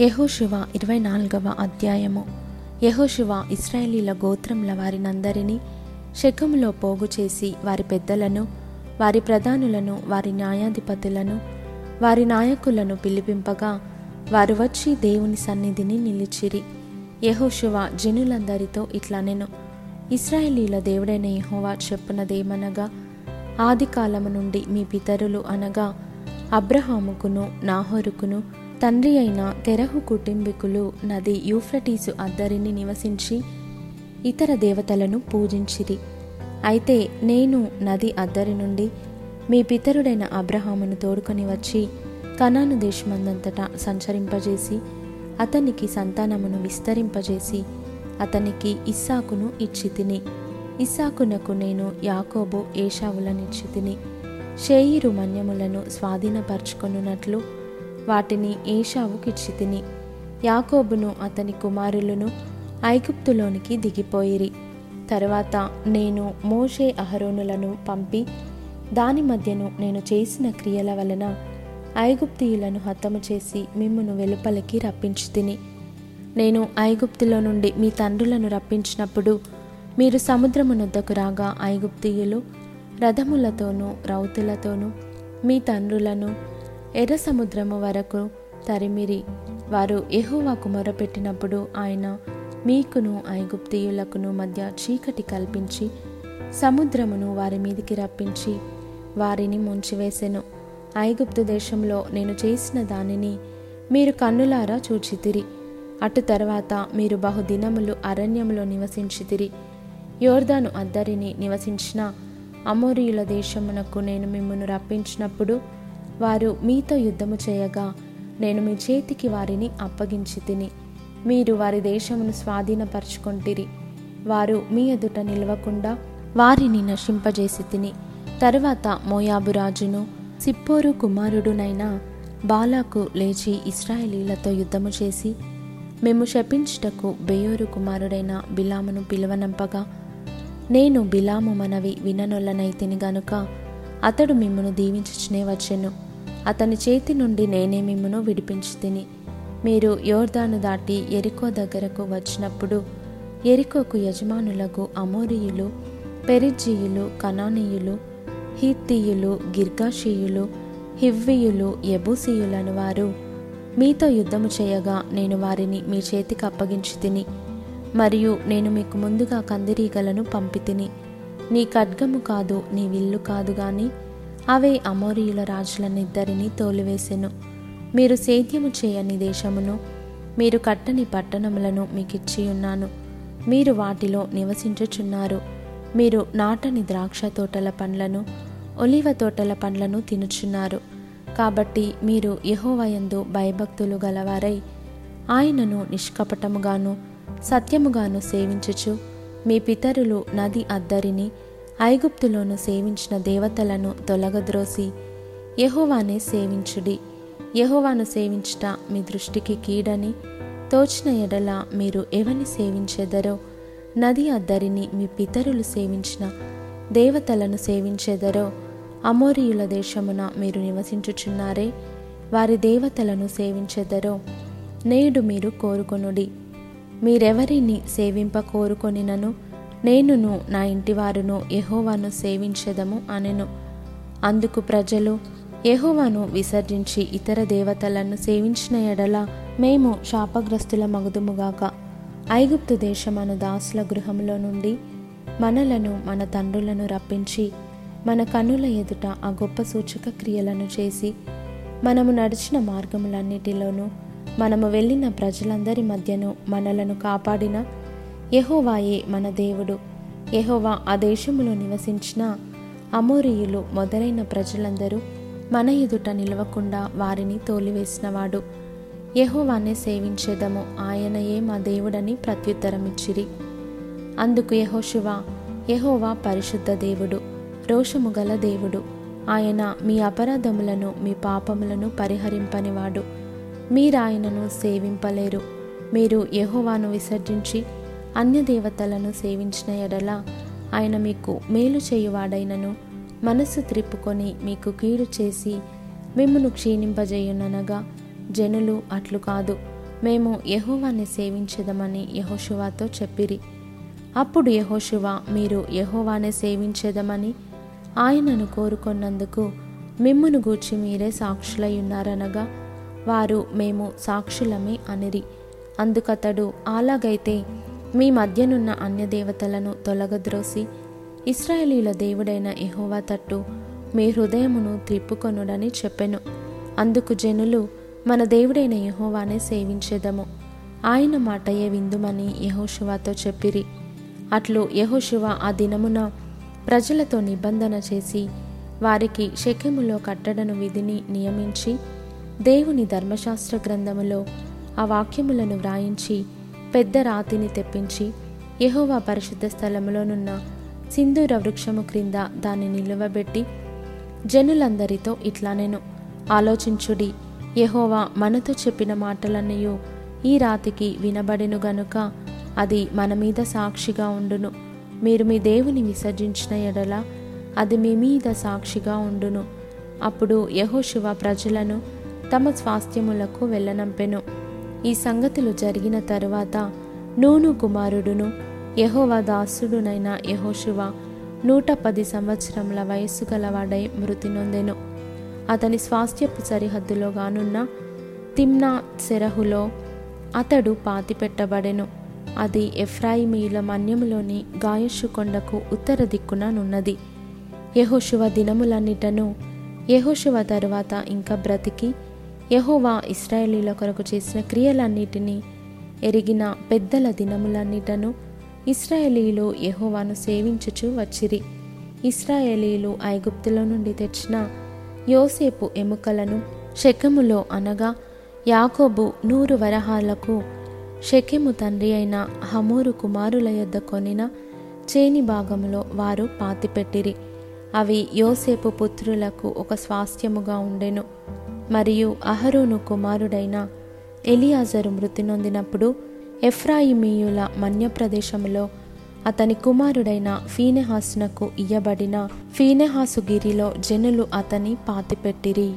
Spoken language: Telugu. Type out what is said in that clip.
యహోశివ ఇరవై నాలుగవ అధ్యాయము. యహోశివ ఇస్రాయేలీల గోత్రముల వారినందరినీ శకములో పోగు చేసి వారి పెద్దలను వారి ప్రధానులను వారి న్యాయాధిపతులను వారి నాయకులను పిలిపింపగా వారు వచ్చి దేవుని సన్నిధిని నిలిచిరి. యహోశివ జనులందరితో ఇట్లా నేను ఇస్రాయేలీల దేవుడైన యహోవా చెప్పునదేమనగా ఆది కాలము నుండి మీ పితరులు అనగా అబ్రహాముకును నాహోరుకును తండ్రి అయిన తెరహు కుటుంబీకులు నది యూఫ్రటీసు అద్దరిని నివసించి ఇతర దేవతలను పూజించిరి. అయితే నేను నది అద్దరి నుండి మీ పితరుడైన అబ్రహామును తోడుకొని వచ్చి కనాను దేశమందంతటా సంచరింపజేసి అతనికి సంతానమును విస్తరింపజేసి అతనికి ఇస్సాకును ఇచ్చి తిని ఇస్సాకునకు నేను యాకోబు ఏషావులనిచ్చి తిని షేయిరు మన్యములను స్వాధీనపరచుకొనున్నట్లు వాటిని ఏషావుకిచ్చి తిని యాకోబును అతని కుమారులను ఐగుప్తులోనికి దిగిపోయిరి. తరువాత నేను మోషే అహరోనులను పంపి దాని మధ్యను నేను చేసిన క్రియల వలన ఐగుప్తీయులను హతము చేసి మిమ్మను వెలుపలికి రప్పించి తిని నేను ఐగుప్తులో నుండి మీ తండ్రులను రప్పించినప్పుడు మీరు సముద్రమునొద్దకు రాగా ఐగుప్తీయులు రథములతోనూ రౌతులతోనూ మీ తండ్రులను ఎర్ర సముద్రము వరకు తరిమిరి. వారు ఎహోవాకు మొరపెట్టినప్పుడు ఆయన మీకును ఐగుప్తీయులకును మధ్య చీకటి కల్పించి సముద్రమును వారి మీదికి రప్పించి వారిని ముంచివేసెను. ఐగుప్తు దేశంలో నేను చేసిన దానిని మీరు కన్నులారా చూచితిరి. అటు తర్వాత మీరు బహుదినములు అరణ్యంలో నివసించితిరి. యోర్దాను అద్దరిని నివసించిన అమోరియుల దేశమునకు నేను మిమ్మను రప్పించినప్పుడు వారు మీతో యుద్ధము చేయగా నేను మీ చేతికి వారిని అప్పగించి తిని మీరు వారి దేశమును స్వాధీనపరచుకొంటిరి. వారు మీ ఎదుట నిలవకుండా వారిని నశింపజేసి తిని తరువాత మోయాబు రాజును సిప్పోరు కుమారుడునైన బాలాకు లేచి ఇస్రాయేలీలతో యుద్ధము చేసి మేము శపించుటకు బేయోరు కుమారుడైన బిలామును పిలువనంపగా నేను బిలాము మనవి విననొల్లనైతిని గనుక అతడు మిమ్మను దీవించుచునే వచ్చెను. అతని చేతి నుండి నేనే మిమ్మను విడిపించి తిని మీరు యోర్దాను దాటి ఎరికో దగ్గరకు వచ్చినప్పుడు ఎరికోకు యజమానులకు అమోరియులు పెరిజ్జీయులు కనానీయులు హీత్తీయులు గిర్గాషీయులు హివ్వీయులు ఎబూసీయులను వారు మీతో యుద్ధము చేయగా నేను వారిని మీ చేతికి అప్పగించి తిని మరియు నేను మీకు ముందుగా కందిరీగలను పంపితిని. నీ ఖడ్గము కాదు నీ విల్లు కాదు కానీ అవే అమోరియుల రాజులనిద్దరినీ తోలివేసెను. మీరు సేద్యము చేయని దేశమును మీరు కట్టని పట్టణములను మీకిచ్చి ఉన్నాను. మీరు వాటిలో నివసించుచున్నారు. మీరు నాటని ద్రాక్ష తోటల పండ్లను ఒలివ తోటల పండ్లను తినుచున్నారు. కాబట్టి మీరు యహోవయందు భయభక్తులు గలవారై ఆయనను నిష్కపటముగాను సత్యముగాను సేవించుచు మీ పితరులు నది అద్దరిని ఐగుప్తులోను సేవించిన దేవతలను తొలగద్రోసి యహోవానే సేవించుడి. యహోవాను సేవించుట మీ దృష్టికి కీడని తోచిన ఎడల మీరు ఎవని సేవించెదరో నది అద్దరిని మీ పితరులు సేవించిన దేవతలను సేవించెదరో అమోరియుల దేశమున మీరు నివసించుచున్నారే వారి దేవతలను సేవించెదరో నేడు మీరు కోరుకొనుడి. మీరెవరిని సేవింప కోరుకొనినను? నేనును నా ఇంటివారును యహోవాను సేవించెదము అనెను. అందుకు ప్రజలు యహోవాను విసర్జించి ఇతర దేవతలను సేవించిన ఎడల మేము శాపగ్రస్తుల మగుదుముగాక. ఐగుప్తు దేశమను దాసుల గృహంలో నుండి మనలను మన తండ్రులను రప్పించి మన కన్నుల ఎదుట ఆ గొప్ప సూచక క్రియలను చేసి మనము నడిచిన మార్గములన్నిటిలోనూ మనము వెళ్ళిన ప్రజలందరి మధ్యను మనలను కాపాడిన యహోవాయే మన దేవుడు. యహోవా ఆ దేశములో నివసించిన అమోరియులు మొదలైన ప్రజలందరూ మన ఎదుట నిలవకుండా వారిని తోలివేసినవాడు. యహోవానే సేవించేదము ఆయనయే మా దేవుడని ప్రత్యుత్తరమిచ్చిరి. అందుకు యహోశువ యహోవా పరిశుద్ధ దేవుడు రోషము గల దేవుడు ఆయన మీ అపరాధములను మీ పాపములను పరిహరింపనివాడు. మీరాయనను సేవింపలేరు. మీరు యహోవాను విసర్జించి అన్య దేవతలను సేవించిన ఎడల ఆయన మీకు మేలు చేయువాడైనను. మనస్సు త్రిప్పుకొని మీకు కీడు చేసి మిమ్మను క్షీణింపజేయుననగా జనులు అట్లు కాదు. మేము యహోవాని సేవించేదమని యహోశివాతో చెప్పిరి. అప్పుడు యహోశువ మీరు యహోవానే సేవించేదమని ఆయనను కోరుకున్నందుకు మిమ్మును గూర్చి మీరే సాక్షులై ఉన్నారనగా వారు మేము సాక్షులమే అనిరి. అందుకతడు అలాగైతే మీ మధ్యనున్న అన్యదేవతలను తొలగద్రోసి ఇస్రాయేలీల దేవుడైన యహోవా తట్టు మీ హృదయమును త్రిప్పుకొనుడని చెప్పెను. అందుకు జనులు మన దేవుడైన యహోవానే సేవించేదము. ఆయన మాటయే విందుమని యహోశివాతో చెప్పిరి. అట్లు యహోశివ ఆ దినమున ప్రజలతో నిబంధన చేసి వారికి శకెములో కట్టడను విధిని నియమించి దేవుని ధర్మశాస్త్ర గ్రంథములో ఆ వాక్యములను వ్రాయించి పెద్ద రాతిని తెప్పించి యహోవా పరిశుద్ధ స్థలములోనున్న సింధూర వృక్షము క్రింద దాన్ని నిలువబెట్టి జనులందరితో ఇట్లా నేను ఆలోచించుడి యహోవా మనతో చెప్పిన మాటలన్నయు ఈ రాతికి వినబడిను గనుక అది మన మీద సాక్షిగా ఉండును. మీరు మీ దేవుని విసర్జించిన ఎడల అది మీ మీద సాక్షిగా ఉండును. అప్పుడు యహోశివ ప్రజలను తమ స్వాస్థ్యములకు వెళ్ళనంపెను. ఈ సంగతులు జరిగిన తరువాత నూను కుమారుడును యహోవ దాసుడునైన యహోశివ నూట పది సంవత్సరముల వయస్సు గలవాడై మృతి నొందెను. అతని స్వాస్థ్యపు సరిహద్దులో గానున్న తిమ్నా సెరహులో అతడు పాతిపెట్టబడెను అది ఎఫ్రాయిమీల మన్యములోని గాయషు కొండకు ఉత్తర దిక్కున నున్నది. యహోశివ దినములన్నిటను యహోశివ తరువాత ఇంకా బ్రతికి యహోవా ఇస్రాయేలీల కొరకు చేసిన క్రియలన్నిటినీ ఎరిగిన పెద్దల దినములన్నిటను ఇస్రాయేలీలు యహోవాను సేవించుచు వచ్చిరి. ఇస్రాయేలీలు ఐగుప్తులో నుండి తెచ్చిన యోసేపు ఎముకలను శకములో అనగా యాకోబు నూరు వరహాలకు షెకెము తండ్రి అయిన హమూరు కుమారుల యొద్ద కొనిన చేని భాగంలో వారు పాతిపెట్టిరి. అవి యోసేపు పుత్రులకు ఒక స్వాస్థ్యముగా ఉండెను. మరియు అహరోను కుమారుడైన ఎలియాజరు మృతి నొందినప్పుడు ఎఫ్రాయిమీయుల మన్యప్రదేశంలో అతని కుమారుడైన ఫీనెహాసునకు ఇయ్యబడిన ఫీనెహాసు గిరిలో జనులు అతని పాతిపెట్టిరి.